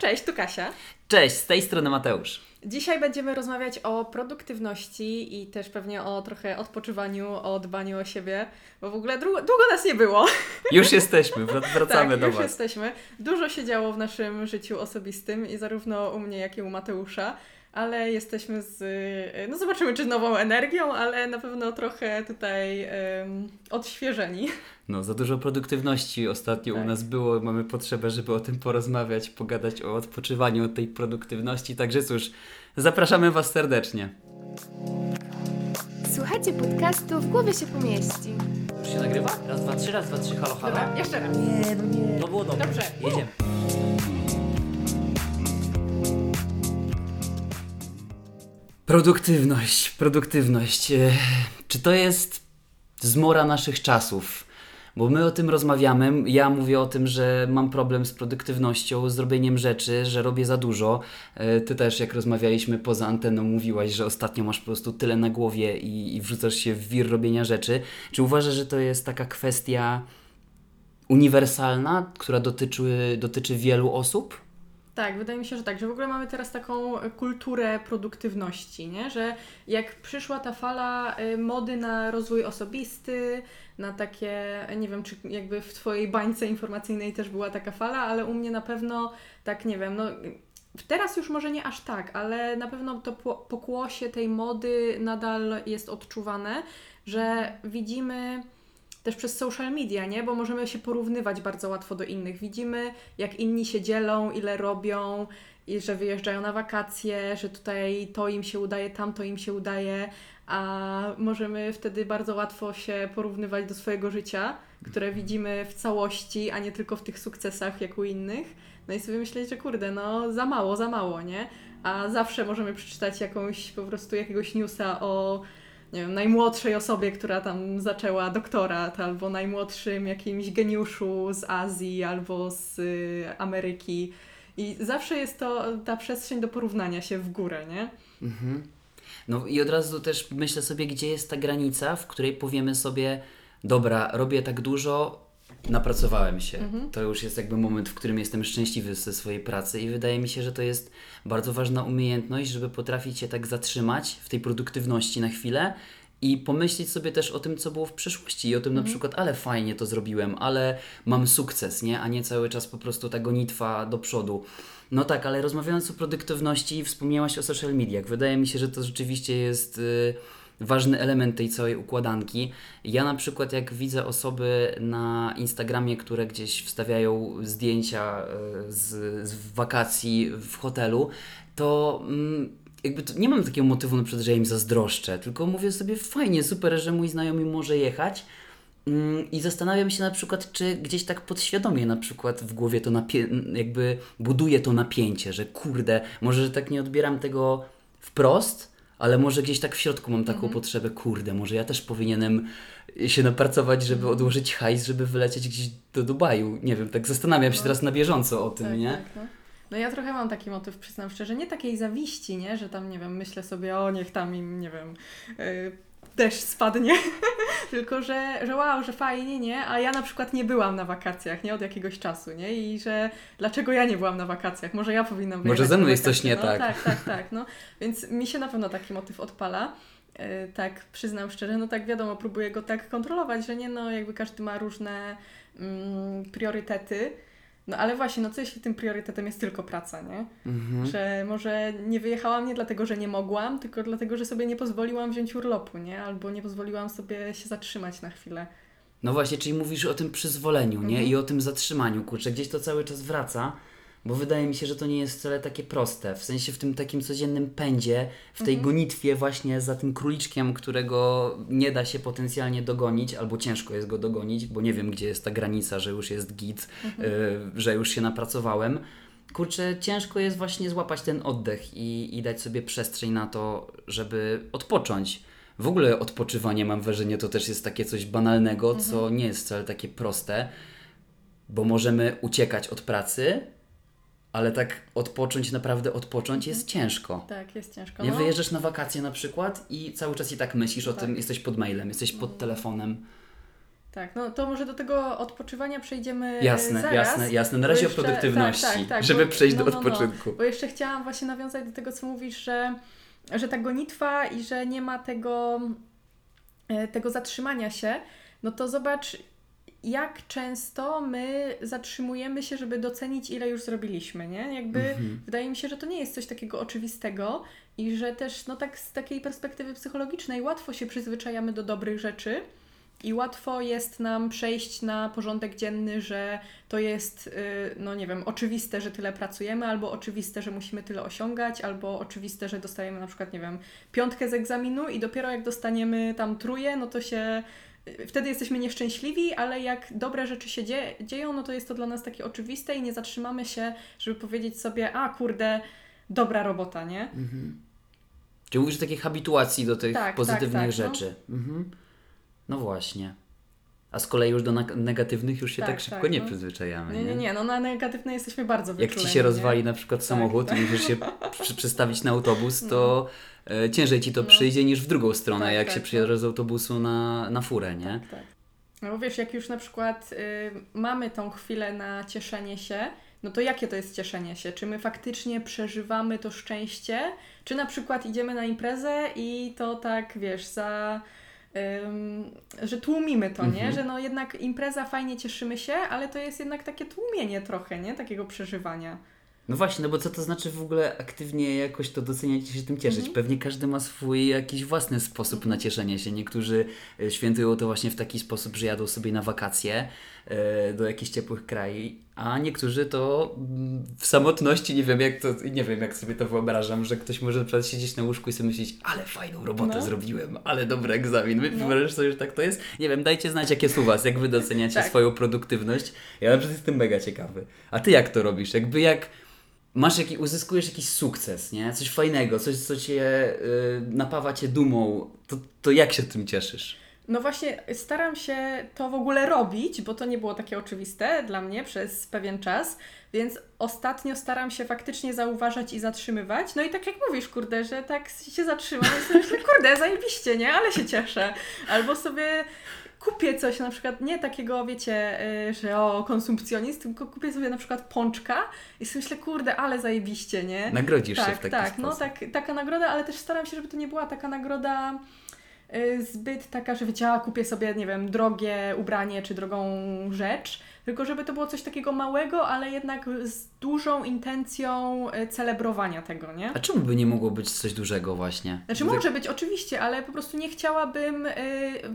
cześć, tu Kasia. Cześć, z tej strony Mateusz. Dzisiaj będziemy rozmawiać o produktywności i też pewnie o trochę odpoczywaniu, o dbaniu o siebie, bo w ogóle długo, długo nas nie było. Już jesteśmy, wracamy tak, do już Was. jesteśmy. Dużo się działo w naszym życiu osobistym i zarówno u mnie, jak i u Mateusza, ale jesteśmy z, no zobaczymy czy z nową energią, ale na pewno trochę tutaj um, odświeżeni. No, za dużo produktywności ostatnio Tak. u nas było. Mamy potrzebę, żeby o tym porozmawiać, pogadać o odpoczywaniu od tej produktywności. Także cóż, zapraszamy Was serdecznie. Słuchajcie podcastu W głowie się pomieści. Już się nagrywa? Raz, dwa, trzy, raz, dwa, trzy, halo, halo. Dobra, jeszcze raz. Nie, no nie. To było dobre. Dobrze. Jedziemy. Produktywność, produktywność. E, Czy to jest zmora naszych czasów? Bo my o tym rozmawiamy. Ja mówię o tym, że mam problem z produktywnością, z robieniem rzeczy, że robię za dużo. E, Ty też, jak rozmawialiśmy poza anteną, mówiłaś, że ostatnio masz po prostu tyle na głowie i, i wrzucasz się w wir robienia rzeczy. Czy uważasz, że to jest taka kwestia uniwersalna, która dotyczy, dotyczy wielu osób? Tak, wydaje mi się, że tak, że w ogóle mamy teraz taką kulturę produktywności, nie? że jak przyszła ta fala y, mody na rozwój osobisty, na takie, nie wiem, czy jakby w Twojej bańce informacyjnej też była taka fala, ale u mnie na pewno tak, nie wiem, no teraz już może nie aż tak, ale na pewno to po- pokłosie tej mody nadal jest odczuwane, że widzimy też przez social media, nie? Bo możemy się porównywać bardzo łatwo do innych. Widzimy, jak inni się dzielą, ile robią, i że wyjeżdżają na wakacje, że tutaj to im się udaje, tamto im się udaje, a możemy wtedy bardzo łatwo się porównywać do swojego życia, które widzimy w całości, a nie tylko w tych sukcesach jak u innych. No i sobie myśleć, że kurde, no za mało, za mało, nie? A zawsze możemy przeczytać jakąś po prostu jakiegoś newsa o nie wiem, najmłodszej osobie, która tam zaczęła doktorat, albo najmłodszym jakimś geniuszu z Azji albo z y, Ameryki. I zawsze jest to ta przestrzeń do porównania się w górę, nie? Mhm. No i od razu też myślę sobie, gdzie jest ta granica, w której powiemy sobie, dobra, robię tak dużo, napracowałem się. To już jest jakby moment, w którym jestem szczęśliwy ze swojej pracy i wydaje mi się, że to jest bardzo ważna umiejętność, żeby potrafić się tak zatrzymać w tej produktywności na chwilę i pomyśleć sobie też o tym, co było w przeszłości i o tym na przykład, ale fajnie to zrobiłem, ale mam sukces, nie? A nie cały czas po prostu ta gonitwa do przodu. No tak, ale rozmawiając o produktywności, wspomniałaś o social mediach. Wydaje mi się, że to rzeczywiście jest y, ważny element tej całej układanki. Ja na przykład, jak widzę osoby na Instagramie, które gdzieś wstawiają zdjęcia y, z, z wakacji w hotelu, to. Mm, jakby to, nie mam takiego motywu na przykład, że ja im zazdroszczę, tylko mówię sobie fajnie, super, że mój znajomy może jechać, Mm, I zastanawiam się na przykład, czy gdzieś tak podświadomie na przykład w głowie to napie- jakby buduje to napięcie, że kurde, może że tak nie odbieram tego wprost, ale może gdzieś tak w środku mam taką potrzebę, kurde, może ja też powinienem się napracować, żeby odłożyć hajs, żeby wylecieć gdzieś do Dubaju. Nie wiem, tak zastanawiam się teraz na bieżąco o tym, nie? Tak, no. no ja trochę mam taki motyw, przyznam szczerze, nie takiej zawiści, nie? Że tam, nie wiem, myślę sobie, o niech tam im, nie wiem, yy, deszcz spadnie, tylko że, że wow, że fajnie, nie? A ja na przykład nie byłam na wakacjach, nie? Od jakiegoś czasu, nie? I że dlaczego ja nie byłam na wakacjach? Może ja powinnam Może ze mną jest coś nie no, tak. Tak, tak, tak, no. Więc mi się na pewno taki motyw odpala. Yy, tak, przyznam szczerze, no tak wiadomo, próbuję go tak kontrolować, że nie no, jakby każdy ma różne mm, priorytety. No ale właśnie, no co jeśli tym priorytetem jest tylko praca, nie? Mhm. Że może nie wyjechałam nie dlatego, że nie mogłam, tylko dlatego, że sobie nie pozwoliłam wziąć urlopu, nie? Albo nie pozwoliłam sobie się zatrzymać na chwilę. No właśnie, czyli mówisz o tym przyzwoleniu, nie? I o tym zatrzymaniu. Kurczę, gdzieś to cały czas wraca, bo wydaje mi się, że to nie jest wcale takie proste. W sensie w tym takim codziennym pędzie, w tej gonitwie właśnie za tym króliczkiem, którego nie da się potencjalnie dogonić, albo ciężko jest go dogonić, bo nie wiem, gdzie jest ta granica, że już jest git, y, że już się napracowałem. Kurczę, ciężko jest właśnie złapać ten oddech i, i dać sobie przestrzeń na to, żeby odpocząć. W ogóle odpoczywanie, mam wrażenie, to też jest takie coś banalnego, co nie jest wcale takie proste, bo możemy uciekać od pracy, ale tak odpocząć, naprawdę odpocząć jest ciężko. Tak, jest ciężko. Nie No, wyjeżdżasz na wakacje na przykład i cały czas i tak myślisz o Tak. tym, jesteś pod mailem, jesteś pod telefonem. Tak, no to może do tego odpoczywania przejdziemy e, Jasne, zaraz. jasne, jasne. Na razie jeszcze- o produktywności, tak, tak, tak, żeby bo- przejść no, do no, no. odpoczynku. Bo jeszcze chciałam właśnie nawiązać do tego, co mówisz, że, że ta gonitwa i że nie ma tego, e, tego zatrzymania się, no to zobacz, jak często my zatrzymujemy się, żeby docenić, ile już zrobiliśmy, nie? Jakby Mhm. wydaje mi się, że to nie jest coś takiego oczywistego i że też, no tak z takiej perspektywy psychologicznej łatwo się przyzwyczajamy do dobrych rzeczy. I łatwo jest nam przejść na porządek dzienny, że to jest, y, no nie wiem, oczywiste, że tyle pracujemy, albo oczywiste, że musimy tyle osiągać, albo oczywiste, że dostajemy na przykład, nie wiem, piątkę z egzaminu i dopiero jak dostaniemy tam truje, no to się. Wtedy jesteśmy nieszczęśliwi, ale jak dobre rzeczy się dzie- dzieją, no to jest to dla nas takie oczywiste i nie zatrzymamy się, żeby powiedzieć sobie, a kurde, dobra robota, nie? Mhm. Czyli mówisz o takiej habituacji do tych Tak, pozytywnych tak, tak, no. rzeczy. Mhm. No właśnie. A z kolei już do negatywnych już się tak, Tak, szybko tak, nie no. przyzwyczajamy. Nie, nie, nie, no na negatywne jesteśmy bardzo Jak ci się nie? rozwali na przykład samochód tak. i musisz się przy, przestawić na autobus, to e, ciężej ci to No. przyjdzie niż w drugą stronę, Tak, jak tak, się tak. przyjeżdża z autobusu na, na furę, nie? Tak, tak. No wiesz, jak już na przykład y, mamy tą chwilę na cieszenie się, no to jakie to jest cieszenie się? Czy my faktycznie przeżywamy to szczęście, czy na przykład idziemy na imprezę i to tak, wiesz, za... że tłumimy to, nie? Mhm. Że no jednak impreza fajnie cieszymy się, ale to jest jednak takie tłumienie trochę, nie? Takiego przeżywania. No właśnie, no bo co to znaczy w ogóle aktywnie jakoś to doceniać i się tym cieszyć? Mhm. Pewnie każdy ma swój jakiś własny sposób na cieszenie się. Niektórzy e, świętują to właśnie w taki sposób, że jadą sobie na wakacje e, do jakichś ciepłych krajów, a niektórzy to mm, w samotności, nie wiem jak to, nie wiem jak sobie to wyobrażam, że ktoś może na przykład siedzieć na łóżku i sobie myśleć, ale fajną robotę No. zrobiłem, ale dobry egzamin. Wy No. wyobrażasz sobie, że tak to jest? Nie wiem, dajcie znać jak jest u Was, jak Wy doceniacie Tak. swoją produktywność. Ja na przykład jestem mega ciekawy. A Ty jak to robisz? Jakby jak masz jaki, uzyskujesz jakiś sukces, nie? Coś fajnego, coś, co cię y, napawa cię dumą, to, to jak się tym cieszysz? No właśnie, staram się to w ogóle robić, bo to nie było takie oczywiste dla mnie przez pewien czas, więc ostatnio staram się faktycznie zauważać i zatrzymywać. No i tak jak mówisz, kurde, że tak się zatrzymam i sobie myślę, kurde, zajebiście, nie? Ale się cieszę. Albo sobie kupię coś, na przykład nie takiego, wiecie, y, że o, konsumpcjonizm, tylko kupię sobie na przykład pączka i sobie myślę, kurde, ale zajebiście, nie? Nagrodzisz się tak, w taki tak, sposób. no tak, taka nagroda, ale też staram się, żeby to nie była taka nagroda zbyt taka, że wiecie, a kupię sobie, nie wiem, drogie ubranie czy drogą rzecz, tylko żeby to było coś takiego małego, ale jednak z dużą intencją y, celebrowania tego, nie? A czemu by nie mogło być coś dużego właśnie? Znaczy Tak- może być oczywiście, ale po prostu nie chciałabym y,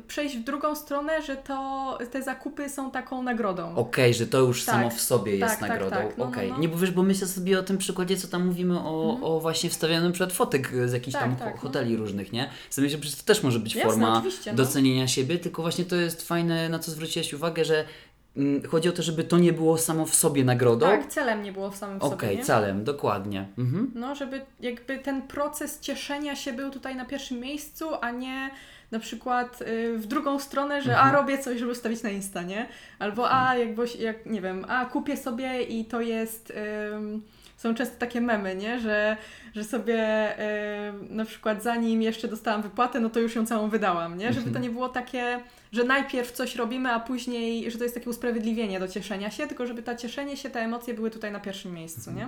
przejść w drugą stronę, że to te zakupy są taką nagrodą. Okej, że to już Tak, samo w sobie tak, jest tak, nagrodą. tak, no, no, Okej. no. Nie, bo wiesz, bo myślę sobie o tym przykładzie, co tam mówimy o, Mhm. o właśnie wstawianym przed fotek z jakichś Tak, tam tak, no. hoteli różnych, nie? Sobie myślę, że to też może być Jasne, forma no. docenienia siebie, tylko właśnie to jest fajne, na co zwróciłaś uwagę, że chodzi o to, żeby to nie było samo w sobie nagrodą. Tak, celem nie było w samym Okej, sobie, nie? celem, dokładnie. Mhm. No, żeby jakby ten proces cieszenia się był tutaj na pierwszym miejscu, a nie na przykład y, w drugą stronę, że Mhm. a robię coś, żeby wstawić na Insta, nie? Albo a jakby, jak nie wiem, a kupię sobie i to jest. ym, są często takie memy, nie? Że, że sobie ym, na przykład zanim jeszcze dostałam wypłatę, no to już ją całą wydałam, nie? Żeby to nie było takie, że najpierw coś robimy, a później, że to jest takie usprawiedliwienie do cieszenia się, tylko żeby ta cieszenie się, te emocje były tutaj na pierwszym miejscu, nie?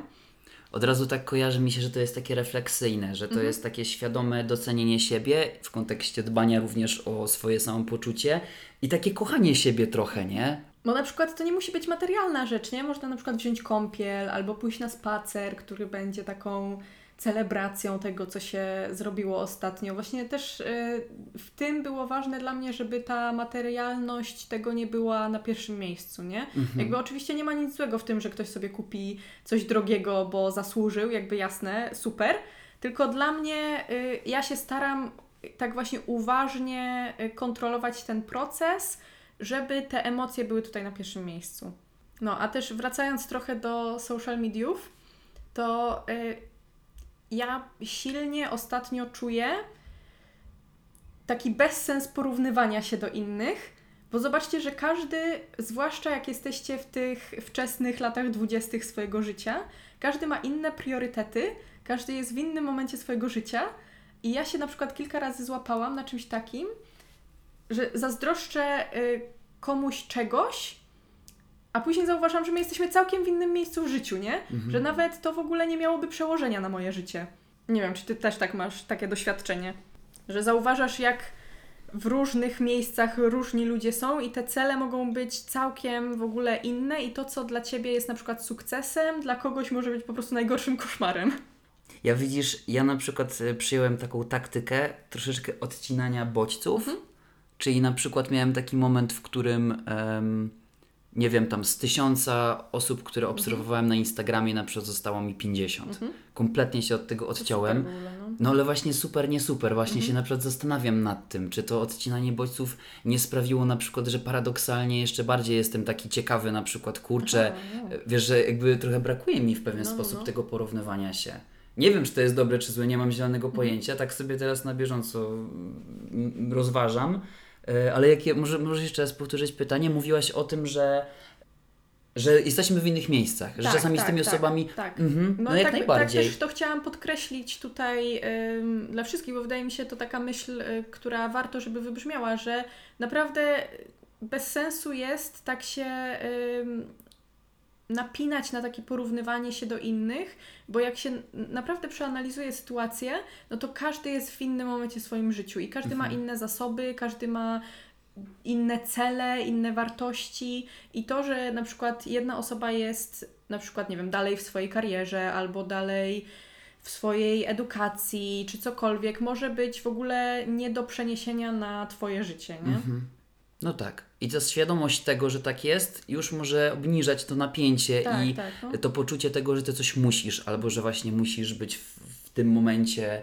Od razu tak kojarzy mi się, że to jest takie refleksyjne, że to Mhm. jest takie świadome docenienie siebie w kontekście dbania również o swoje samopoczucie i takie kochanie siebie trochę, nie? Bo na przykład to nie musi być materialna rzecz, nie? Można na przykład wziąć kąpiel albo pójść na spacer, który będzie taką celebracją tego, co się zrobiło ostatnio. Właśnie też y, w tym było ważne dla mnie, żeby ta materialność tego nie była na pierwszym miejscu, nie? Mhm. Jakby oczywiście nie ma nic złego w tym, że ktoś sobie kupi coś drogiego, bo zasłużył, jakby jasne, super. Tylko dla mnie y, ja się staram tak właśnie uważnie y, kontrolować ten proces, żeby te emocje były tutaj na pierwszym miejscu. No, a też wracając trochę do social mediów, to ja silnie ostatnio czuję taki bezsens porównywania się do innych, bo zobaczcie, że każdy, zwłaszcza jak jesteście w tych wczesnych latach dwudziestych swojego życia, każdy ma inne priorytety, każdy jest w innym momencie swojego życia i ja się na przykład kilka razy złapałam na czymś takim, że zazdroszczę y, komuś czegoś, a później zauważam, że my jesteśmy całkiem w innym miejscu w życiu, nie? Że nawet to w ogóle nie miałoby przełożenia na moje życie. Nie wiem, czy ty też tak masz takie doświadczenie, że zauważasz, jak w różnych miejscach różni ludzie są i te cele mogą być całkiem w ogóle inne i to, co dla ciebie jest na przykład sukcesem, dla kogoś może być po prostu najgorszym koszmarem. Ja widzisz, ja na przykład e, przyjąłem taką taktykę troszeczkę odcinania bodźców, czyli na przykład miałem taki moment, w którym em, nie wiem, tam z tysiąca osób, które obserwowałem na Instagramie, na przykład zostało mi 50. Kompletnie się od tego odciąłem. Ogóle, no. No ale właśnie super, nie super. Właśnie się na przykład zastanawiam nad tym, czy to odcinanie bodźców nie sprawiło na przykład, że paradoksalnie jeszcze bardziej jestem taki ciekawy na przykład, kurczę, wiesz, że jakby trochę brakuje mi w pewien No, no, sposób no. tego porównywania się. Nie wiem, czy to jest dobre, czy złe, nie mam zielonego Mhm. pojęcia, tak sobie teraz na bieżąco mm, rozważam. E, Ale jakie, może, może jeszcze raz powtórzyć pytanie, mówiłaś o tym, że że jesteśmy w innych miejscach, że Tak, czasami z tak, tymi tak, osobami tak. Mhm, no, jak tak, najbardziej. Tak też to chciałam podkreślić tutaj ym, dla wszystkich, bo wydaje mi się to taka myśl, y, która warto, żeby wybrzmiała, że naprawdę bez sensu jest tak się ym, napinać na takie porównywanie się do innych, bo jak się naprawdę przeanalizuje sytuację, no to każdy jest w innym momencie w swoim życiu i każdy ma inne zasoby, każdy ma inne cele, inne wartości i to, że na przykład jedna osoba jest na przykład, nie wiem, dalej w swojej karierze albo dalej w swojej edukacji czy cokolwiek, może być w ogóle nie do przeniesienia na Twoje życie, nie? No tak. I ta świadomość tego, że tak jest, już może obniżać to napięcie Tak, i tak, no. to poczucie tego, że ty coś musisz, albo że właśnie musisz być w, w tym momencie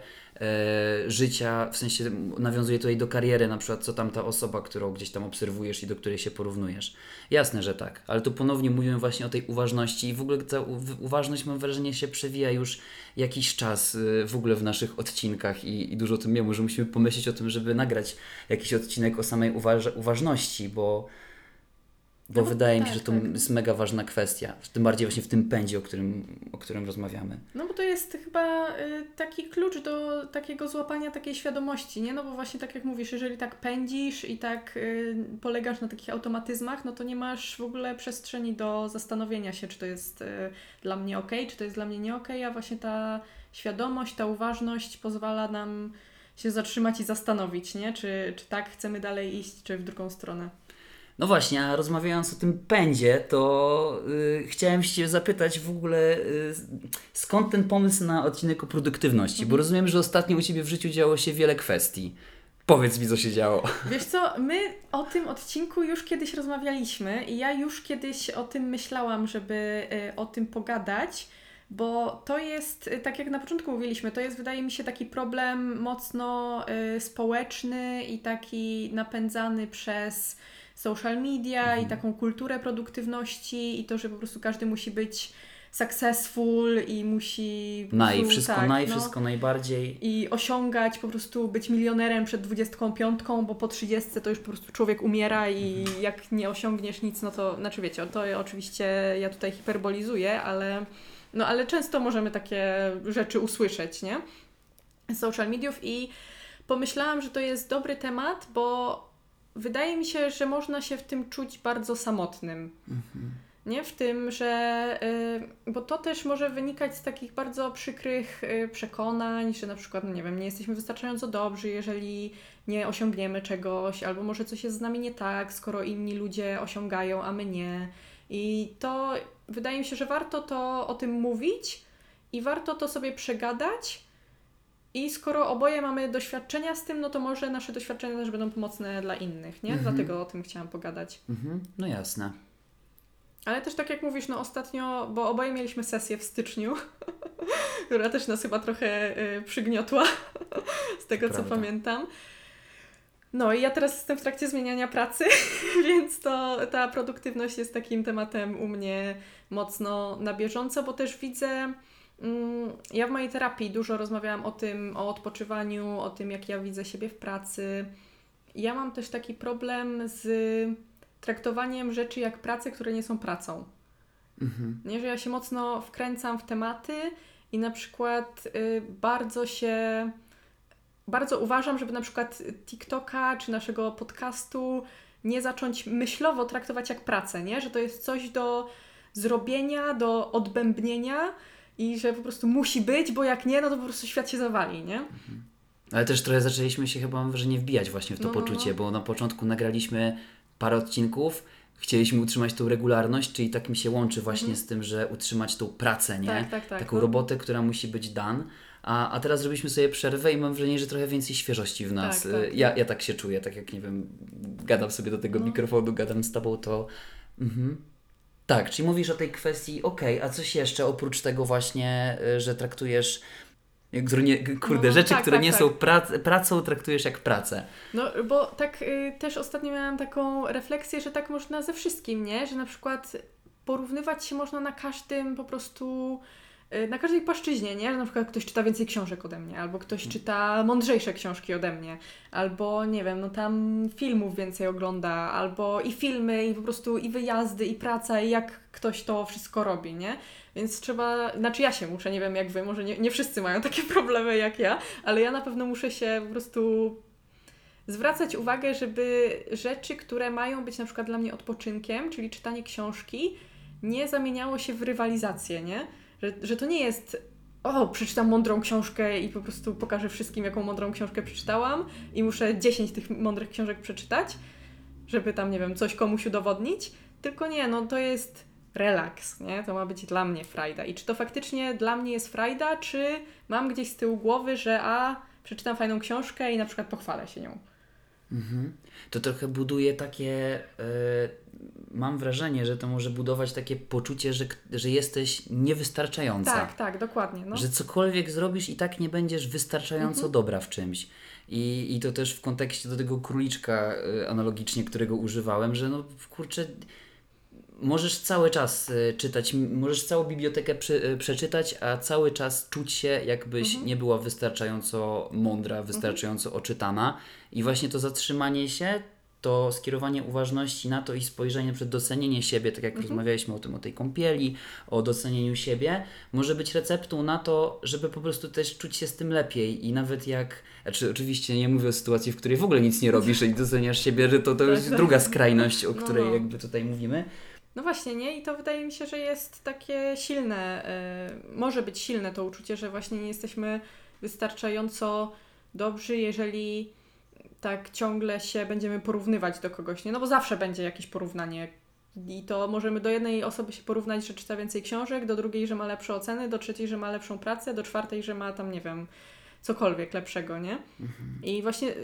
życia, w sensie nawiązuje tutaj do kariery, na przykład co tam ta osoba, którą gdzieś tam obserwujesz i do której się porównujesz. Jasne, że tak, ale tu ponownie mówimy właśnie o tej uważności i w ogóle ta uważność mam wrażenie się przewija już jakiś czas y, w ogóle w naszych odcinkach i, i dużo o tym wiemy, że musimy pomyśleć o tym, żeby nagrać jakiś odcinek o samej uważ uważności, bo, bo No wydaje mi tak, się, że to tak. jest mega ważna kwestia, tym bardziej właśnie w tym pędzie, o którym, o którym rozmawiamy. No bo to jest chyba y, taki klucz do takiego złapania takiej świadomości, nie? No bo właśnie tak jak mówisz, jeżeli tak pędzisz i tak y, polegasz na takich automatyzmach, no to nie masz w ogóle przestrzeni do zastanowienia się, czy to jest y, dla mnie ok, czy to jest dla mnie nie ok, a właśnie ta świadomość, ta uważność pozwala nam się zatrzymać i zastanowić, nie? Czy, czy tak chcemy dalej iść, czy w drugą stronę. No właśnie, a rozmawiając o tym pędzie, to y, chciałem się zapytać w ogóle, y, skąd ten pomysł na odcinek o produktywności? Mhm. Bo rozumiem, że ostatnio u Ciebie w życiu działo się wiele kwestii. Powiedz mi, co się działo. Wiesz co, my o tym odcinku już kiedyś rozmawialiśmy i ja już kiedyś o tym myślałam, żeby y, o tym pogadać, bo to jest, y, tak jak na początku mówiliśmy, to jest wydaje mi się taki problem mocno y, społeczny i taki napędzany przez social media i taką kulturę produktywności i to, że po prostu każdy musi być successful i musi... Naj, prostu, wszystko tak, naj, no wszystko najbardziej. i osiągać, po prostu być milionerem przed 25, bo po 30 to już po prostu człowiek umiera i jak nie osiągniesz nic, no to, znaczy wiecie, to oczywiście ja tutaj hiperbolizuję, ale, no ale często możemy takie rzeczy usłyszeć, nie? Z social mediów i pomyślałam, że to jest dobry temat, bo wydaje mi się, że można się w tym czuć bardzo samotnym. Nie w tym, że. y, bo to też może wynikać z takich bardzo przykrych y, przekonań, że na przykład, no nie wiem, nie jesteśmy wystarczająco dobrzy, jeżeli nie osiągniemy czegoś, albo może coś jest z nami nie tak, skoro inni ludzie osiągają, a my nie. I to wydaje mi się, że warto to o tym mówić i warto to sobie przegadać. I skoro oboje mamy doświadczenia z tym, no to może nasze doświadczenia też będą pomocne dla innych, nie? Dlatego o tym chciałam pogadać. Mhm, no jasne. Ale też tak jak mówisz, no ostatnio, bo oboje mieliśmy sesję w styczniu, która też nas chyba trochę y, przygniotła, z tego co Prawda. pamiętam. No i ja teraz jestem w trakcie zmieniania pracy, więc to ta produktywność jest takim tematem u mnie mocno na bieżąco, bo też widzę, ja w mojej terapii dużo rozmawiałam o tym, o odpoczywaniu, o tym, jak ja widzę siebie w pracy. Ja mam też taki problem z traktowaniem rzeczy jak prace, które nie są pracą. Mhm. Nie, że ja się mocno wkręcam w tematy i na przykład y, bardzo się, bardzo uważam, żeby na przykład TikToka czy naszego podcastu nie zacząć myślowo traktować jak pracę, nie? Że to jest coś do zrobienia, do odbębnienia i że po prostu musi być, bo jak nie, no to po prostu świat się zawali, nie? Ale też trochę zaczęliśmy się chyba, mam wrażenie, wbijać właśnie w to No, no, poczucie, no. bo na początku nagraliśmy parę odcinków, chcieliśmy utrzymać tą regularność, czyli tak mi się łączy właśnie z tym, że utrzymać tą pracę, nie? Mhm. Tak, tak, tak, Taką no. robotę, która musi być dan. A, a teraz zrobiliśmy sobie przerwę i mam wrażenie, że trochę więcej świeżości w nas. Tak, tak. Ja, ja tak się czuję, tak jak nie wiem, gadam sobie do tego No. mikrofonu, gadam z tobą, to. Mhm. Tak, czyli mówisz o tej kwestii, okej, a coś jeszcze oprócz tego właśnie, y, że traktujesz. Które nie, kurde, No, rzeczy, tak, które tak, nie tak. są prac, pracą, traktujesz jak pracę. No, bo tak y, też ostatnio miałam taką refleksję, że tak można ze wszystkim, nie? Że na przykład porównywać się można na każdym po prostu, na każdej płaszczyźnie, nie? Że na przykład ktoś czyta więcej książek ode mnie, albo ktoś czyta mądrzejsze książki ode mnie, albo nie wiem, no tam filmów więcej ogląda, albo i filmy, i po prostu i wyjazdy, i praca, i jak ktoś to wszystko robi, nie? Więc trzeba, znaczy ja się muszę, nie wiem jak wy, może nie, nie wszyscy mają takie problemy jak ja, ale ja na pewno muszę się po prostu zwracać uwagę, żeby rzeczy, które mają być na przykład dla mnie odpoczynkiem, czyli czytanie książki, nie zamieniało się w rywalizację, nie? Że, że to nie jest o, przeczytam mądrą książkę i po prostu pokażę wszystkim, jaką mądrą książkę przeczytałam i muszę 10 tych mądrych książek przeczytać, żeby tam, nie wiem, coś komuś udowodnić, tylko nie, no to jest relaks, nie? To ma być dla mnie frajda. I czy to faktycznie dla mnie jest frajda, czy mam gdzieś z tyłu głowy, że a, przeczytam fajną książkę i na przykład pochwalę się nią. Mhm. To trochę buduje takie. e, mam wrażenie, że to może budować takie poczucie, że, że jesteś niewystarczająca. Tak, tak, dokładnie. No. Że cokolwiek zrobisz i tak nie będziesz wystarczająco Mhm. dobra w czymś. I, I to też w kontekście do tego króliczka y, analogicznie, którego używałem, że no kurczę, możesz cały czas y, czytać, możesz całą bibliotekę przy, y, przeczytać, a cały czas czuć się, jakbyś Mhm. nie była wystarczająco mądra, wystarczająco oczytana. I właśnie to zatrzymanie się, to skierowanie uważności na to i spojrzenie przed docenienie siebie, tak jak rozmawialiśmy o tym, o tej kąpieli, o docenieniu siebie, może być receptą na to, żeby po prostu też czuć się z tym lepiej i nawet jak, znaczy oczywiście nie mówię o sytuacji, w której w ogóle nic nie robisz i doceniasz siebie, że to, to jest tak. druga skrajność, o No, której no. jakby tutaj mówimy. No właśnie, nie? I to wydaje mi się, że jest takie silne, y, może być silne to uczucie, że właśnie nie jesteśmy wystarczająco dobrzy, jeżeli tak ciągle się będziemy porównywać do kogoś, nie? No bo zawsze będzie jakieś porównanie. I to możemy do jednej osoby się porównać, że czyta więcej książek, do drugiej, że ma lepsze oceny, do trzeciej, że ma lepszą pracę, do czwartej, że ma tam, nie wiem, cokolwiek lepszego, nie? I właśnie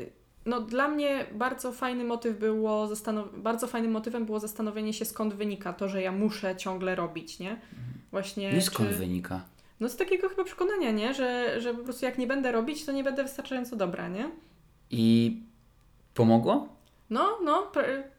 no, dla mnie bardzo fajny motyw było bardzo fajnym motywem było zastanowienie się, skąd wynika to, że ja muszę ciągle robić, nie? Właśnie. No i skąd czy- wynika? No z takiego chyba przekonania, nie? Że, że po prostu jak nie będę robić, to nie będę wystarczająco dobra, nie? I pomogło? No, no,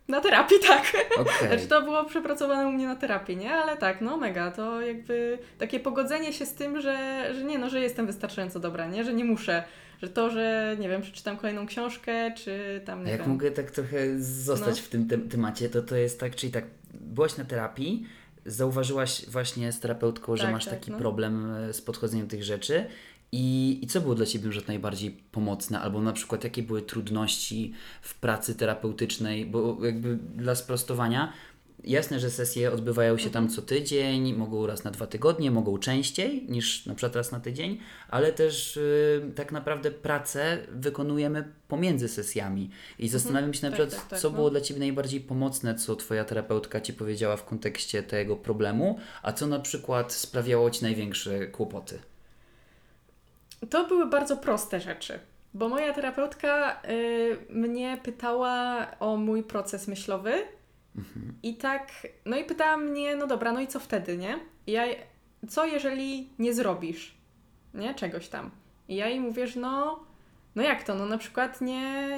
na terapii tak. Okej. Znaczy to było przepracowane u mnie na terapii, nie? Ale tak, no mega, to jakby takie pogodzenie się z tym, że, że nie, no, że jestem wystarczająco dobra, nie? Że nie muszę. Że to, że nie wiem, przeczytam kolejną książkę, czy tam A nie jak wiem. mogę tak trochę zostać No. w tym tem- temacie, to to jest tak, czyli tak, byłaś na terapii, zauważyłaś właśnie z terapeutką, że Tak, masz tak, taki no. problem e, z podchodzeniem tych rzeczy i, i co było dla Ciebie że najbardziej pomocne, albo na przykład jakie były trudności w pracy terapeutycznej, bo jakby dla sprostowania, Jasne, że sesje odbywają się Mhm. tam co tydzień, mogą raz na dwa tygodnie, mogą częściej niż na przykład raz na tydzień, ale też y, tak naprawdę pracę wykonujemy pomiędzy sesjami. I zastanawiam się na Tak, przykład, tak, tak, co no. było dla Ciebie najbardziej pomocne, co Twoja terapeutka Ci powiedziała w kontekście tego problemu, a co na przykład sprawiało Ci największe kłopoty. To były bardzo proste rzeczy, bo moja terapeutka y, mnie pytała o mój proces myślowy i tak, no i pytała mnie, no dobra, no i co wtedy, nie? I ja, co jeżeli nie zrobisz, nie, czegoś tam? I ja jej mówię, że no, no jak to, no na przykład nie,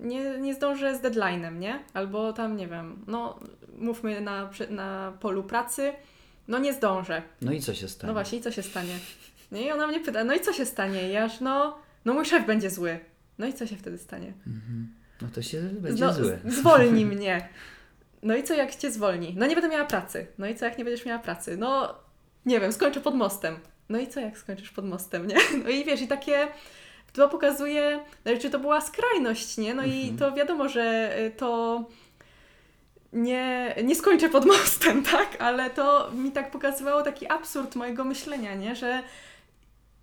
nie, nie zdążę z deadline'em, nie? Albo tam, nie wiem, no mówmy na, na polu pracy, no nie zdążę. No i co się stanie? No właśnie, i co się stanie? No i ona mnie pyta, no i co się stanie? I ja no, no mój szef będzie zły. No i co się wtedy stanie? No to się będzie No, złe. z- Zwolni mnie. No i co jak cię zwolni? No nie będę miała pracy. No i co jak nie będziesz miała pracy? No nie wiem, skończę pod mostem. No i co jak skończysz pod mostem, nie? No i wiesz, i takie to pokazuje, znaczy to była skrajność, nie? No i to wiadomo, że y, to nie, nie skończę pod mostem, tak? Ale to mi tak pokazywało taki absurd mojego myślenia, nie? Że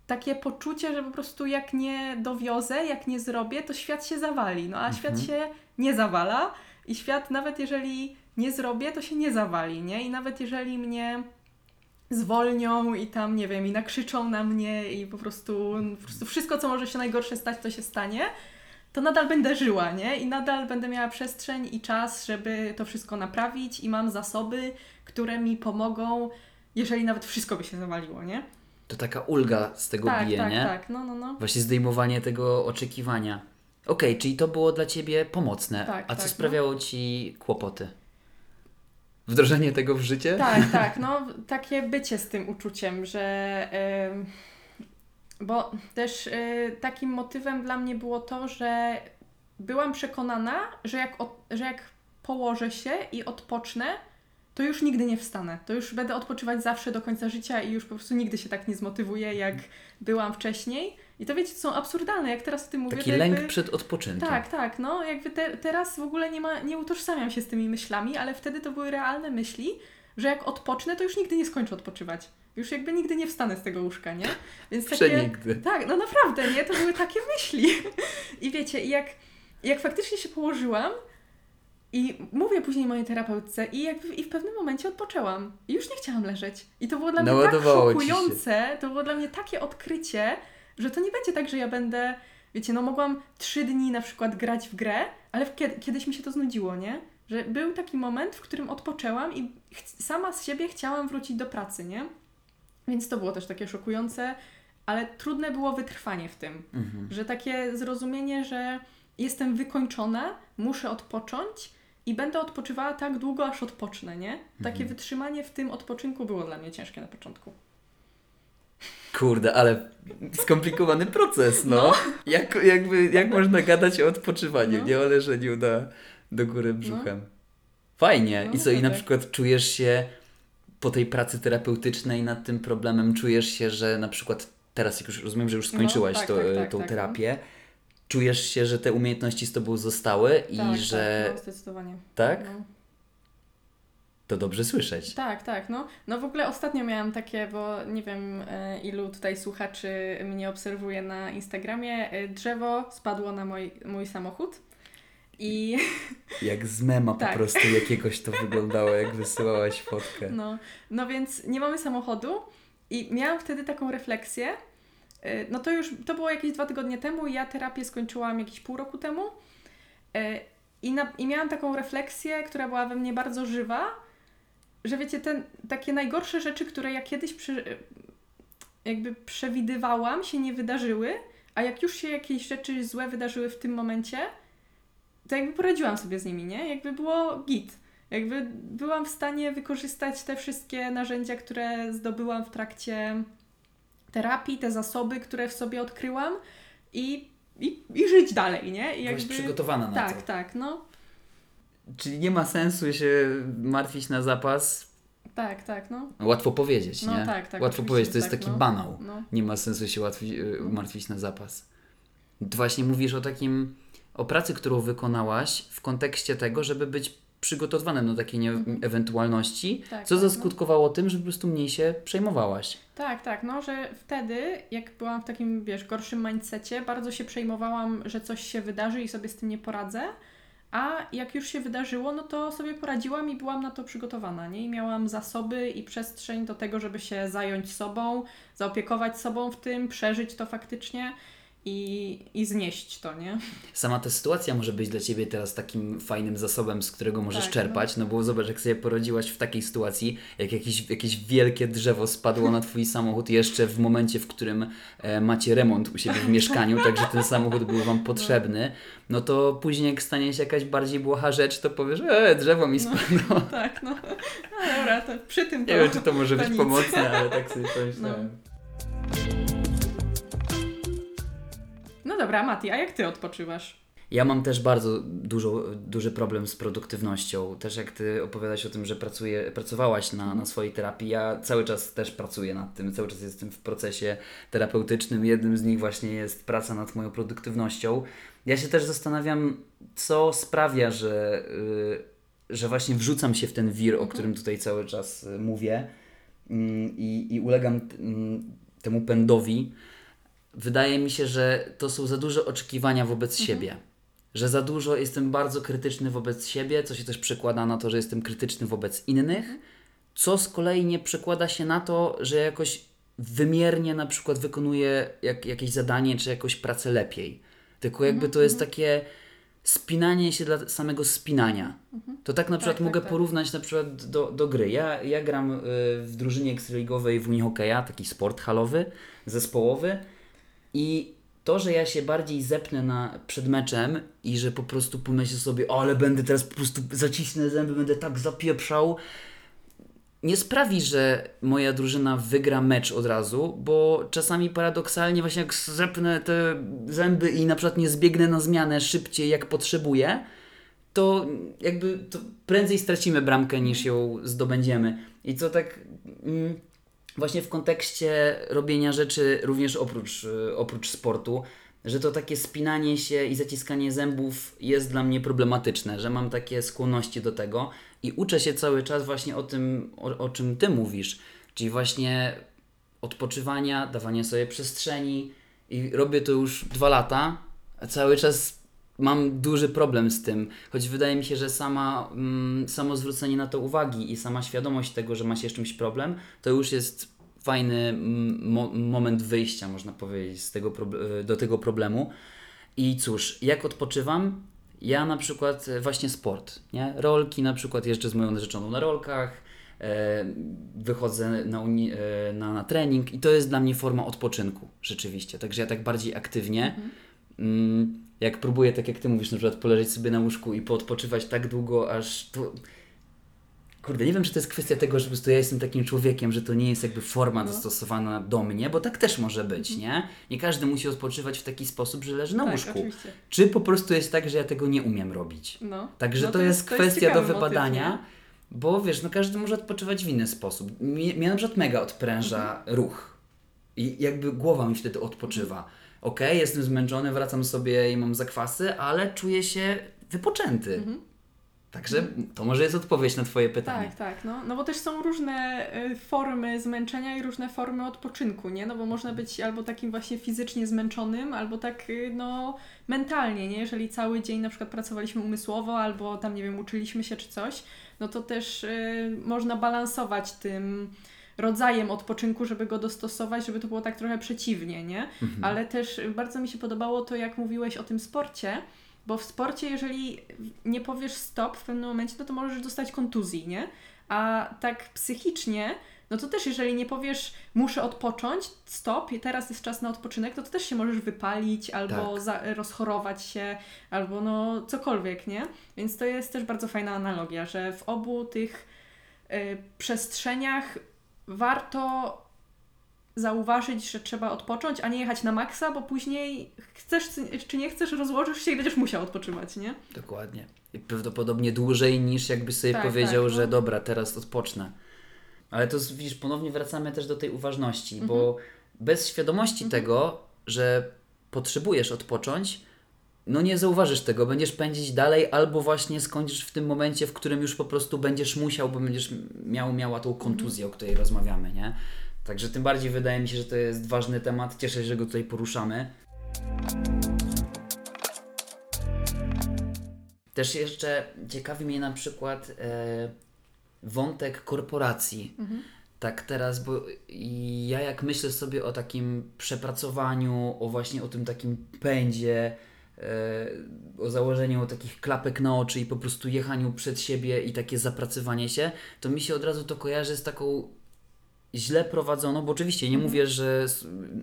takie poczucie, że po prostu jak nie dowiozę, jak nie zrobię, to świat się zawali. No a świat się nie zawala i świat nawet jeżeli nie zrobię, to się nie zawali, nie? I nawet jeżeli mnie zwolnią i tam, nie wiem, i nakrzyczą na mnie i po prostu, po prostu wszystko, co może się najgorsze stać, to się stanie, to nadal będę żyła, nie? I nadal będę miała przestrzeń i czas, żeby to wszystko naprawić i mam zasoby, które mi pomogą, jeżeli nawet wszystko by się zawaliło, nie? To taka ulga z tego tak, bije, tak, nie? tak, no, no, no. Właśnie zdejmowanie tego oczekiwania. Okej, czyli to było dla Ciebie pomocne. Tak, A co tak, sprawiało Ci kłopoty? Wdrożenie tego w życie? Tak, tak, no takie bycie z tym uczuciem, że. ym, bo też y, takim motywem dla mnie było to, że byłam przekonana, że jak, od, że jak położę się i odpocznę, to już nigdy nie wstanę. To już będę odpoczywać zawsze do końca życia i już po prostu nigdy się tak nie zmotywuję, jak byłam wcześniej. I to wiecie, to są absurdalne, jak teraz o tym mówię. Taki to lęk jakby... przed odpoczynkiem. Tak, tak, no jakby te, teraz w ogóle nie, ma, nie utożsamiam się z tymi myślami, ale wtedy to były realne myśli, że jak odpocznę, to już nigdy nie skończę odpoczywać. Już jakby nigdy nie wstanę z tego łóżka, nie? Więc Przenigdy. Tak, no naprawdę, nie? To były takie myśli. I wiecie, jak, jak faktycznie się położyłam i mówię później mojej terapeutce i jakby i w pewnym momencie odpoczęłam. I już nie chciałam leżeć. I to było dla mnie tak szokujące, to było dla mnie takie odkrycie, że to nie będzie tak, że ja będę, wiecie, no mogłam trzy dni na przykład grać w grę, ale kiedy, kiedyś mi się to znudziło, nie? Że był taki moment, w którym odpoczęłam i sama z siebie chciałam wrócić do pracy, nie? Więc to było też takie szokujące, ale trudne było wytrwanie w tym. Mhm. Że takie zrozumienie, że jestem wykończona, muszę odpocząć i będę odpoczywała tak długo, aż odpocznę, nie? Takie Mhm. wytrzymanie w tym odpoczynku było dla mnie ciężkie na początku. Kurde, ale skomplikowany proces, no. Jak, jakby, jak można gadać o odpoczywaniu, No. nie o leżeniu na, do góry brzuchem. Fajnie. No, I co, i na przykład czujesz się po tej pracy terapeutycznej nad tym problemem, czujesz się, że na przykład teraz, jak już rozumiem, że już No, skończyłaś tak, to, tak, e, tak, tą tak, no. terapię, czujesz się, że te umiejętności z tobą zostały i tak, że... tak, no, zdecydowanie. tak? No. To dobrze słyszeć. Tak, tak, no. No w ogóle ostatnio miałam takie, bo nie wiem e, ilu tutaj słuchaczy mnie obserwuje na Instagramie, e, drzewo spadło na mój, mój samochód i Jak z mema po Tak. prostu jakiegoś to wyglądało, jak wysyłałaś fotkę. no, no więc nie mamy samochodu i miałam wtedy taką refleksję, no to już, to było jakieś dwa tygodnie temu ja terapię skończyłam jakieś pół roku temu e, i, na, i miałam taką refleksję, która była we mnie bardzo żywa, że wiecie, te takie najgorsze rzeczy, które ja kiedyś przy, jakby przewidywałam, się nie wydarzyły, a jak już się jakieś rzeczy złe wydarzyły w tym momencie, to jakby poradziłam sobie z nimi, nie? Jakby było git. Jakby byłam w stanie wykorzystać te wszystkie narzędzia, które zdobyłam w trakcie terapii, te zasoby, które w sobie odkryłam i, i, i żyć dalej, nie? I Byłaś przygotowana na tak, to. tak, no. Czyli nie ma sensu się martwić na zapas. Tak, tak, no. Łatwo powiedzieć, No nie? tak, tak, Łatwo powiedzieć, to jest tak, taki no. banał. no. Nie ma sensu się łatwi, y, martwić na zapas. Właśnie mówisz o takim, o pracy, którą wykonałaś w kontekście tego, żeby być przygotowanym na takie nie- ewentualności, Mhm. Tak, co tak, no. zaskutkowało tym, że po prostu mniej się przejmowałaś. Tak, tak, no, że wtedy, jak byłam w takim, wiesz, gorszym mindsetie, bardzo się przejmowałam, że coś się wydarzy i sobie z tym nie poradzę, a jak już się wydarzyło, no to sobie poradziłam i byłam na to przygotowana, nie? I miałam zasoby i przestrzeń do tego, żeby się zająć sobą, zaopiekować sobą w tym, przeżyć to faktycznie i, i znieść to, nie? Sama ta sytuacja może być dla Ciebie teraz takim fajnym zasobem, z którego możesz Tak, czerpać, no. bo zobacz, jak sobie poradziłaś w takiej sytuacji, jak jakieś, jakieś wielkie drzewo spadło na Twój samochód jeszcze w momencie, w którym e, macie remont u siebie w mieszkaniu, także ten samochód był Wam potrzebny, no to później jak stanie się jakaś bardziej błaha rzecz, to powiesz, e, drzewo mi spadło. Tak, no. No dobra, to przy tym to Nie wiem, czy to może to być nic. pomocne, ale tak sobie pomyślałem. No dobra, Mati, a jak ty odpoczywasz? Ja mam też bardzo dużo, duży problem z produktywnością. Też jak ty opowiadasz o tym, że pracuje, pracowałaś na, na swojej terapii, ja cały czas też pracuję nad tym, cały czas jestem w procesie terapeutycznym. Jednym z nich właśnie jest praca nad moją produktywnością. Ja się też zastanawiam, co sprawia, że y, że właśnie wrzucam się w ten wir, o którym tutaj cały czas y, mówię mm, i, ulegam t- mm, temu pędowi, wydaje mi się, że to są za duże oczekiwania wobec siebie. Że za dużo jestem bardzo krytyczny wobec siebie, co się też przekłada na to, że jestem krytyczny wobec innych, co z kolei nie przekłada się na to, że jakoś wymiernie na przykład wykonuję jak, jakieś zadanie czy jakąś pracę lepiej. Tylko jakby to jest takie spinanie się dla samego spinania. To tak na przykład tak, mogę tak. porównać na przykład do, do gry. Ja, ja gram y, w drużynie ekstraligowej w unihokeja, taki sport halowy, zespołowy i to, że ja się bardziej zepnę na, przed meczem i że po prostu pomyślę sobie, ale będę teraz po prostu zacisnę zęby, będę tak zapieprzał, nie sprawi, że moja drużyna wygra mecz od razu, bo czasami paradoksalnie właśnie jak zepnę te zęby i na przykład nie zbiegnę na zmianę szybciej jak potrzebuję, to jakby to prędzej stracimy bramkę niż ją zdobędziemy. I co tak mm, właśnie w kontekście robienia rzeczy również oprócz, y, oprócz sportu, że to takie spinanie się i zaciskanie zębów jest dla mnie problematyczne, że mam takie skłonności do tego i uczę się cały czas właśnie o tym, o, o czym Ty mówisz, czyli właśnie odpoczywania, dawania sobie przestrzeni i robię to już dwa lata, a cały czas mam duży problem z tym, choć wydaje mi się, że sama, mm, samo zwrócenie na to uwagi i sama świadomość tego, że ma się z czymś problem, to już jest fajny mm, mo- moment wyjścia, można powiedzieć, z tego prob- do tego problemu. I cóż, jak odpoczywam? Ja na przykład e, właśnie sport, nie? Rolki na przykład, jeżdżę z moją narzeczoną na rolkach, e, wychodzę na, e, na, na trening i to jest dla mnie forma odpoczynku, rzeczywiście. Także ja tak bardziej aktywnie, mm, jak próbuję, tak jak Ty mówisz, na przykład poleżeć sobie na łóżku i poodpoczywać tak długo, aż to... Kurde, nie wiem, czy to jest kwestia tego, że po prostu ja jestem takim człowiekiem, że to nie jest jakby forma dostosowana do mnie, bo tak też może być, nie? Nie każdy musi odpoczywać w taki sposób, że leży na tak, łóżku. oczywiście. Czy po prostu jest tak, że ja tego nie umiem robić? No. Także No to, jest kwestia ciekawy do motyw, wybadania, nie? bo wiesz, no każdy może odpoczywać w inny sposób. Mnie, mnie na przykład mega odpręża Mhm. ruch. I jakby głowa mi wtedy odpoczywa. Okej, jestem zmęczony, wracam sobie i mam zakwasy, ale czuję się wypoczęty. Mhm. Także to może jest odpowiedź na Twoje pytanie. Tak, tak, no, no bo też są różne y, formy zmęczenia i różne formy odpoczynku, nie? No bo można być albo takim właśnie fizycznie zmęczonym, albo tak, y, no, mentalnie, nie? Jeżeli cały dzień na przykład pracowaliśmy umysłowo, albo tam, nie wiem, uczyliśmy się czy coś, no to też y, można balansować tym rodzajem odpoczynku, żeby go dostosować, żeby to było tak trochę przeciwnie, nie? Ale też bardzo mi się podobało to, jak mówiłeś o tym sporcie, bo w sporcie, jeżeli nie powiesz stop w pewnym momencie, no to możesz dostać kontuzji, nie? A tak psychicznie, no to też jeżeli nie powiesz muszę odpocząć, stop, teraz jest czas na odpoczynek, no to też się możesz wypalić albo Tak. za, rozchorować się, albo no cokolwiek, nie? Więc to jest też bardzo fajna analogia, że w obu tych y, przestrzeniach warto zauważyć, że trzeba odpocząć, a nie jechać na maksa, bo później chcesz czy nie chcesz, rozłożysz się i będziesz musiał odpoczywać, nie? Dokładnie. I prawdopodobnie dłużej niż jakby sobie Tak, powiedział, tak, no. że dobra, teraz odpocznę. Ale to widzisz, ponownie wracamy też do tej uważności, Mhm. bo bez świadomości tego, że potrzebujesz odpocząć, no nie zauważysz tego, będziesz pędzić dalej, albo właśnie skończysz w tym momencie, w którym już po prostu będziesz musiał, bo będziesz miał, miała tą kontuzję, o której rozmawiamy, nie? Także tym bardziej wydaje mi się, że to jest ważny temat. Cieszę się, że go tutaj poruszamy. Też jeszcze ciekawi mnie na przykład e, wątek korporacji. Tak teraz, bo ja jak myślę sobie o takim przepracowaniu, o właśnie o tym takim pędzie, o założeniu takich klapek na oczy i po prostu jechaniu przed siebie i takie zapracowanie się, to mi się od razu to kojarzy z taką źle prowadzoną, bo oczywiście nie mówię, że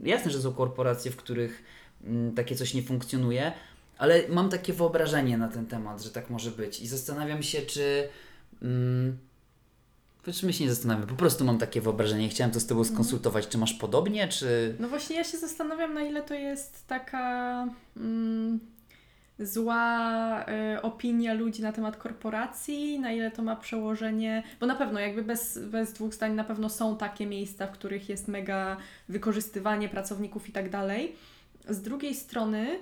jasne, że są korporacje, w których mm, takie coś nie funkcjonuje, ale mam takie wyobrażenie na ten temat, że tak może być i zastanawiam się, czy mm, czy my się nie zastanawiam, po prostu mam takie wyobrażenie. Chciałem to z Tobą skonsultować, czy masz podobnie, czy... No właśnie ja się zastanawiam, na ile to jest taka mm, zła y, opinia ludzi na temat korporacji, na ile to ma przełożenie, bo na pewno jakby bez, bez dwóch zdań na pewno są takie miejsca, w których jest mega wykorzystywanie pracowników i tak dalej. Z drugiej strony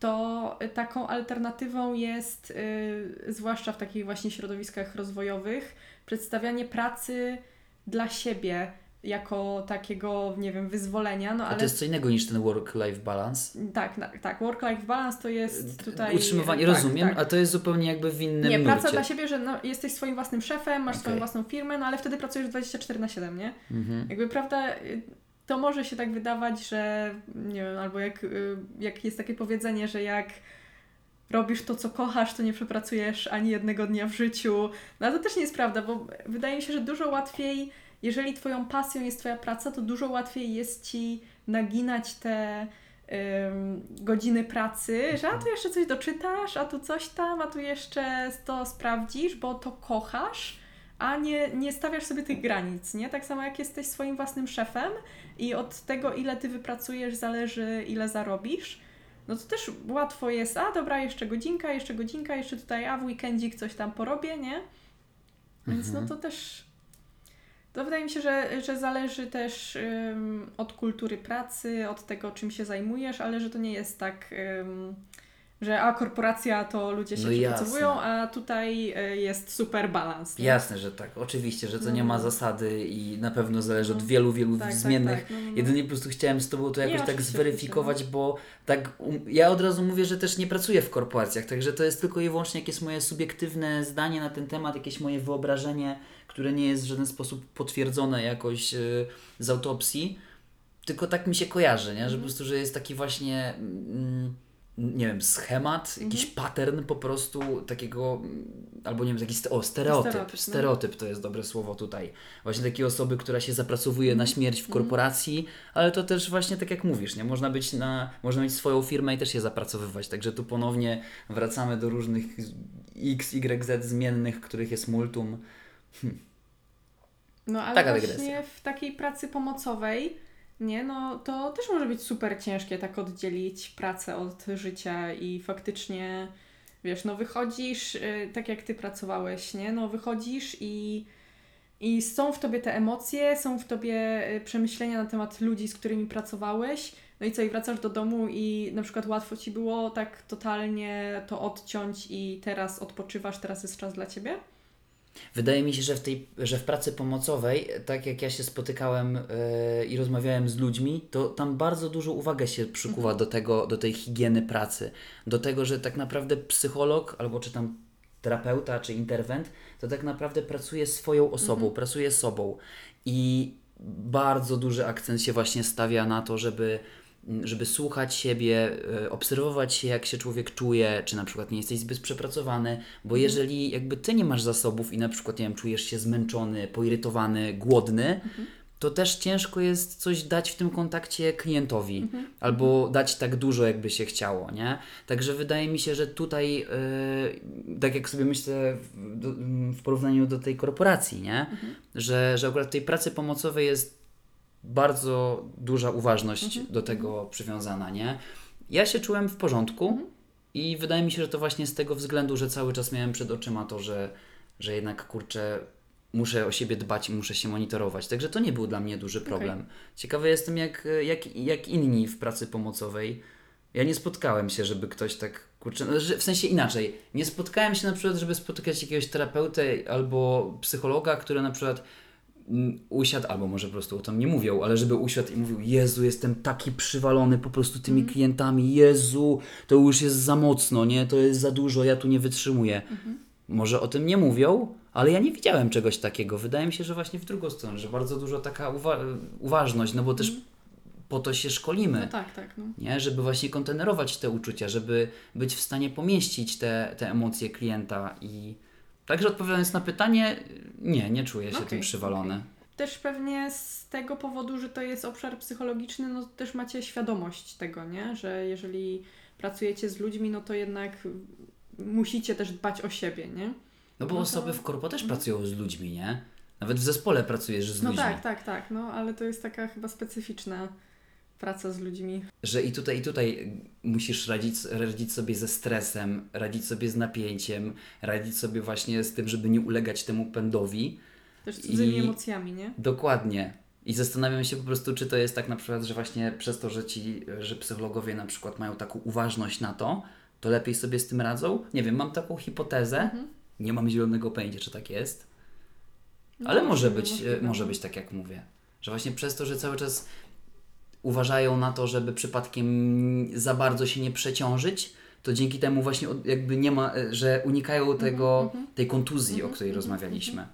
to taką alternatywą jest, y, zwłaszcza w takich właśnie środowiskach rozwojowych, przedstawianie pracy dla siebie jako takiego, nie wiem, wyzwolenia, no A ale to jest co innego niż ten work-life balance. tak, tak, work-life balance to jest tutaj... Utrzymywanie, tak, rozumiem, tak. a to jest zupełnie jakby w innym Nie, praca nurcie. dla siebie, że no, jesteś swoim własnym szefem, masz swoją Okej. własną firmę, no ale wtedy pracujesz 24 na 7, nie? Mhm. Jakby prawda, y, to może się tak wydawać, że nie wiem, albo jak, y, jak jest takie powiedzenie, że jak robisz to, co kochasz, to nie przepracujesz ani jednego dnia w życiu. No ale to też nie jest prawda, bo wydaje mi się, że dużo łatwiej, jeżeli twoją pasją jest twoja praca, to dużo łatwiej jest ci naginać te godziny pracy, że a tu jeszcze coś doczytasz, a tu coś tam, a tu jeszcze to sprawdzisz, bo to kochasz, a nie, nie stawiasz sobie tych granic, nie? Tak samo jak jesteś swoim własnym szefem i od tego, ile ty wypracujesz, zależy, ile zarobisz. No to też łatwo jest, a dobra, jeszcze godzinka, jeszcze godzinka, jeszcze tutaj, a w weekendzik coś tam porobię, nie? Więc no to też. To wydaje mi się, że, że zależy też ym, od kultury pracy, od tego, czym się zajmujesz, ale że to nie jest tak, ym, że a korporacja to ludzie się No przepracowują, jasne. a tutaj y, jest super balans. nie? Jasne, że tak. Oczywiście, że to nie ma No. zasady i na pewno zależy od No. wielu, wielu Tak, tak, zmiennych. tak, no, no, no. Jedynie po prostu chciałem z Tobą to Nie, jakoś tak oczywiście, zweryfikować, bo tak um, ja od razu mówię, że też nie pracuję w korporacjach, także to jest tylko i wyłącznie jakieś moje subiektywne zdanie na ten temat, jakieś moje wyobrażenie, które nie jest w żaden sposób potwierdzone jakoś y, z autopsji, tylko tak mi się kojarzy, nie? że Mhm. po prostu, że jest taki właśnie mm, nie wiem, schemat, jakiś Mhm. pattern po prostu takiego, mm, albo nie wiem, taki st- o, stereotyp, Stereotyp, no. stereotyp to jest dobre słowo tutaj. Właśnie takiej osoby, która się zapracowuje na śmierć w Mhm. korporacji, ale to też właśnie tak jak mówisz, nie? Można być na, można mieć swoją firmę i też się zapracowywać, także tu ponownie wracamy do różnych x, y, z zmiennych, których jest multum. No ale Taka właśnie dygresja. w takiej pracy pomocowej, nie, no to też może być super ciężkie tak oddzielić pracę od życia i faktycznie, wiesz, no wychodzisz, y, tak jak ty pracowałeś, nie, no wychodzisz i, i są w tobie te emocje, są w tobie y, przemyślenia na temat ludzi, z którymi pracowałeś, no i co, i wracasz do domu i na przykład łatwo ci było tak totalnie to odciąć i teraz odpoczywasz, teraz jest czas dla ciebie? Wydaje mi się, że w, tej, że w pracy pomocowej, tak jak ja się spotykałem yy, i rozmawiałem z ludźmi, to tam bardzo dużo uwagę się przykuwa do tego, do tej higieny pracy. Do tego, że tak naprawdę psycholog, albo czy tam terapeuta, czy interwent, to tak naprawdę pracuje swoją osobą, pracuje sobą. I bardzo duży akcent się właśnie stawia na to, żeby żeby słuchać siebie, e, obserwować się, jak się człowiek czuje, czy na przykład nie jesteś zbyt przepracowany, bo jeżeli jakby ty nie masz zasobów i na przykład, nie wiem, czujesz się zmęczony, poirytowany, głodny, to też ciężko jest coś dać w tym kontakcie klientowi, albo dać tak dużo, jakby się chciało, nie? Także wydaje mi się, że tutaj, e, tak jak sobie myślę w, w porównaniu do tej korporacji, nie? Że, że akurat tej pracy pomocowej jest bardzo duża uważność do tego przywiązana, nie? Ja się czułem w porządku i wydaje mi się, że to właśnie z tego względu, że cały czas miałem przed oczyma to, że, że jednak kurczę, muszę o siebie dbać i muszę się monitorować. Także to nie był dla mnie duży problem. Ciekawy jestem, jak, jak, jak inni w pracy pomocowej. Ja nie spotkałem się, żeby ktoś tak, kurczę, no, w sensie inaczej. Nie spotkałem się na przykład, żeby spotykać jakiegoś terapeutę albo psychologa, który na przykład usiadł, albo może po prostu o tym nie mówią, ale żeby usiadł i mówił, Jezu, jestem taki przywalony po prostu tymi klientami, Jezu, to już jest za mocno, nie, to jest za dużo, ja tu nie wytrzymuję. Może o tym nie mówią, ale ja nie widziałem czegoś takiego. Wydaje mi się, że właśnie w drugą stronę, że bardzo dużo taka uwa- uważność, no bo też po to się szkolimy. No tak, tak, no. Nie? Żeby właśnie kontenerować te uczucia, żeby być w stanie pomieścić te, te emocje klienta i także odpowiadając na pytanie, nie, nie czuję się Okej, tym przywalony. Też pewnie z tego powodu, że to jest obszar psychologiczny, no też macie świadomość tego, nie? Że jeżeli pracujecie z ludźmi, no to jednak musicie też dbać o siebie, nie? No bo No to- osoby w korpo też pracują z ludźmi, nie? Nawet w zespole pracujesz z No ludźmi. tak, tak, tak, no ale to jest taka chyba specyficzna praca z ludźmi. Że i tutaj, i tutaj musisz radzić, radzić sobie ze stresem, radzić sobie z napięciem, radzić sobie właśnie z tym, żeby nie ulegać temu pędowi. Też cudzymi I- emocjami, nie? Dokładnie. I zastanawiam się po prostu, czy to jest tak na przykład, że właśnie przez to, że ci, że psychologowie na przykład mają taką uważność na to, to lepiej sobie z tym radzą. Nie wiem, mam taką hipotezę. Nie mam zielonego pojęcia, czy tak jest. No, Ale może możliwe, być, e, może być tak, jak mówię. Że właśnie przez to, że cały czas uważają na to, żeby przypadkiem za bardzo się nie przeciążyć, to dzięki temu właśnie jakby nie ma, e, że unikają tego, tej kontuzji, o której rozmawialiśmy.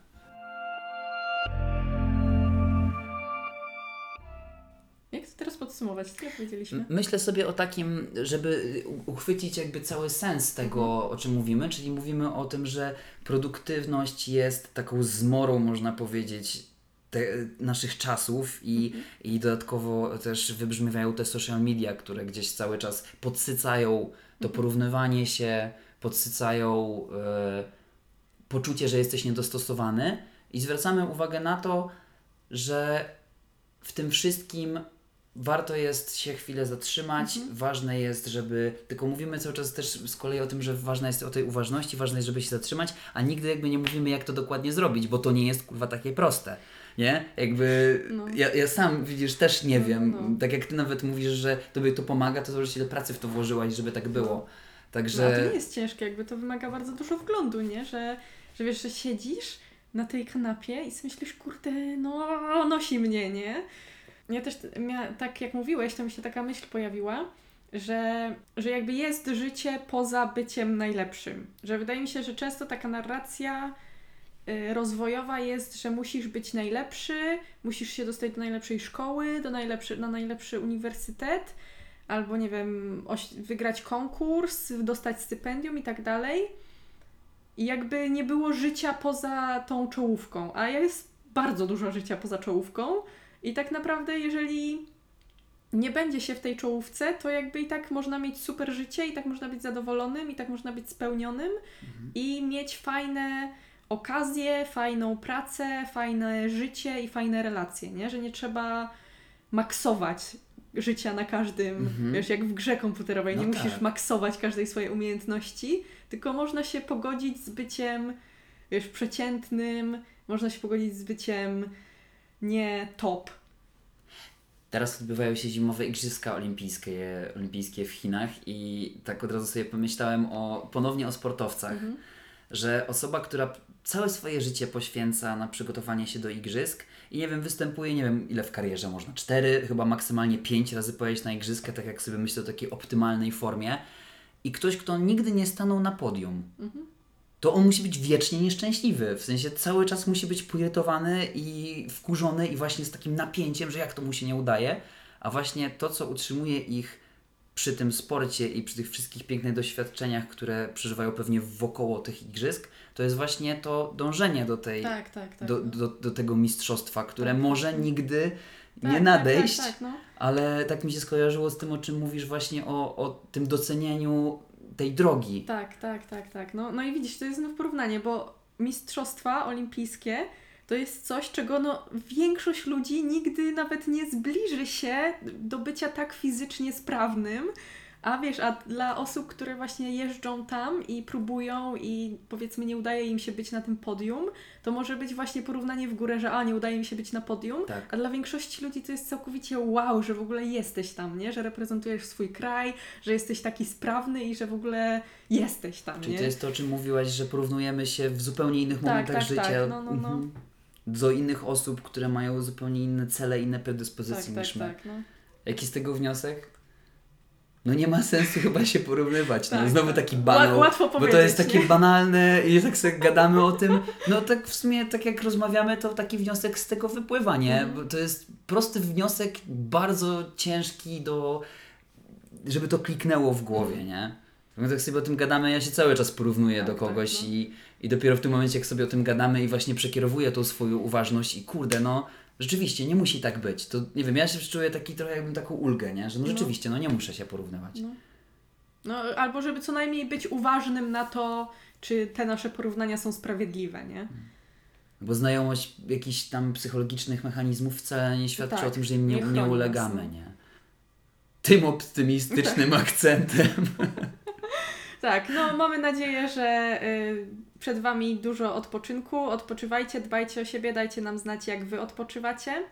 Jak to teraz podsumować? Co powiedzieliśmy? Myślę sobie o takim, żeby uchwycić jakby cały sens tego, o czym mówimy, czyli mówimy o tym, że produktywność jest taką zmorą, można powiedzieć, te, naszych czasów i, i dodatkowo też wybrzmiewają te social media, które gdzieś cały czas podsycają to porównywanie się, podsycają e, poczucie, że jesteś niedostosowany i zwracamy uwagę na to, że w tym wszystkim warto jest się chwilę zatrzymać. Ważne jest, żeby. Tylko mówimy cały czas też z kolei o tym, że ważna jest o tej uważności, ważne jest, żeby się zatrzymać, a nigdy jakby nie mówimy, jak to dokładnie zrobić, bo to nie jest kurwa takie proste. Nie? Jakby No. ja, ja sam widzisz też nie No, wiem. no, no. Tak jak ty nawet mówisz, że tobie to pomaga, to że tyle pracy w to włożyłaś, żeby tak było. No, Także. a to nie jest ciężkie, jakby to wymaga bardzo dużo wglądu, nie? Że, że wiesz, że siedzisz na tej kanapie i sobie myślisz, kurde, no nosi mnie, nie? Ja też mia- tak jak mówiłeś, to mi się taka myśl pojawiła, że, że jakby jest życie poza byciem najlepszym. Że wydaje mi się, że często taka narracja rozwojowa jest, że musisz być najlepszy, musisz się dostać do najlepszej szkoły, do najlepszy, na najlepszy uniwersytet, albo nie wiem, wygrać konkurs, dostać stypendium i tak dalej. I jakby nie było życia poza tą czołówką, a jest bardzo dużo życia poza czołówką. I tak naprawdę, jeżeli nie będzie się w tej czołówce, to jakby i tak można mieć super życie, i tak można być zadowolonym, i tak można być spełnionym i mieć fajne okazje, fajną pracę, fajne życie i fajne relacje, nie? Że nie trzeba maksować życia na każdym, Mhm. wiesz, jak w grze komputerowej, nie No musisz tak. maksować każdej swojej umiejętności, tylko można się pogodzić z byciem, wiesz, przeciętnym, można się pogodzić z byciem nie top. Teraz odbywają się zimowe Igrzyska Olimpijskie, olimpijskie w Chinach i tak od razu sobie pomyślałem o, ponownie o sportowcach, Mhm. że osoba, która całe swoje życie poświęca na przygotowanie się do Igrzysk. I nie wiem, występuje, nie wiem ile w karierze można, cztery, chyba maksymalnie pięć razy pojechać na Igrzyska, tak jak sobie myślę o takiej optymalnej formie. I ktoś, kto nigdy nie stanął na podium, to on musi być wiecznie nieszczęśliwy. W sensie cały czas musi być poirytowany i wkurzony i właśnie z takim napięciem, że jak to mu się nie udaje. A właśnie to, co utrzymuje ich przy tym sporcie i przy tych wszystkich pięknych doświadczeniach, które przeżywają pewnie wokoło tych igrzysk, to jest właśnie to dążenie do tej, Tak, tak, tak. do, no. do, do tego mistrzostwa, które Tak. może nigdy nie tak, nadejść. Tak, tak, no. Ale tak mi się skojarzyło z tym, o czym mówisz właśnie o, o tym docenianiu tej drogi. Tak, tak, tak, tak. No, no i widzisz, to jest znów porównanie, bo mistrzostwa olimpijskie to jest coś, czego no, większość ludzi nigdy nawet nie zbliży się do bycia tak fizycznie sprawnym. A wiesz, a dla osób, które właśnie jeżdżą tam i próbują i powiedzmy nie udaje im się być na tym podium, to może być właśnie porównanie w górę, że a nie udaje mi się być na podium, Tak. a dla większości ludzi to jest całkowicie wow, że w ogóle jesteś tam, nie? Że reprezentujesz swój kraj, że jesteś taki sprawny i że w ogóle jesteś tam, Czyli nie? to jest to, o czym mówiłaś, że porównujemy się w zupełnie innych Tak, momentach tak, życia. tak. No, no, no. Mhm. Do innych osób, które mają zupełnie inne cele, inne tak, predyspozycje tak, niż my. tak, no. Jaki z tego wniosek? No nie ma sensu chyba się porównywać. no, Tak, znowu tak. taki banał. łatwo bo to powiedzieć, jest takie nie? banalne i tak sobie gadamy o tym. No tak w sumie, tak jak rozmawiamy, to taki wniosek z tego wypływa, nie? Mhm. Bo to jest prosty wniosek, bardzo ciężki do... żeby to kliknęło w głowie, Mhm. nie? My tak sobie o tym gadamy, ja się cały czas porównuję Tak, do tak, kogoś no. i, i dopiero w tym momencie, jak sobie o tym gadamy i właśnie przekierowuję tą swoją uważność i kurde, no rzeczywiście nie musi tak być. To nie wiem, ja się czuję taki trochę jakbym taką ulgę, nie? Że no No. rzeczywiście, no nie muszę się porównywać. No. no. Albo żeby co najmniej być uważnym na to, czy te nasze porównania są sprawiedliwe, nie? Bo znajomość jakichś tam psychologicznych mechanizmów wcale nie świadczy tak, o tym, że im nie, nie ulegamy, no. nie? Tym optymistycznym akcentem. Tak, no mamy nadzieję, że y, przed Wami dużo odpoczynku. Odpoczywajcie, dbajcie o siebie, dajcie nam znać, jak Wy odpoczywacie.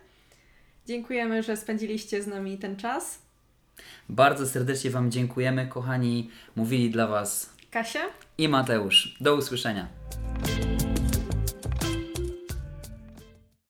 Dziękujemy, że spędziliście z nami ten czas. Bardzo serdecznie Wam dziękujemy, kochani. Mówili dla Was Kasia? i Mateusz. Do usłyszenia.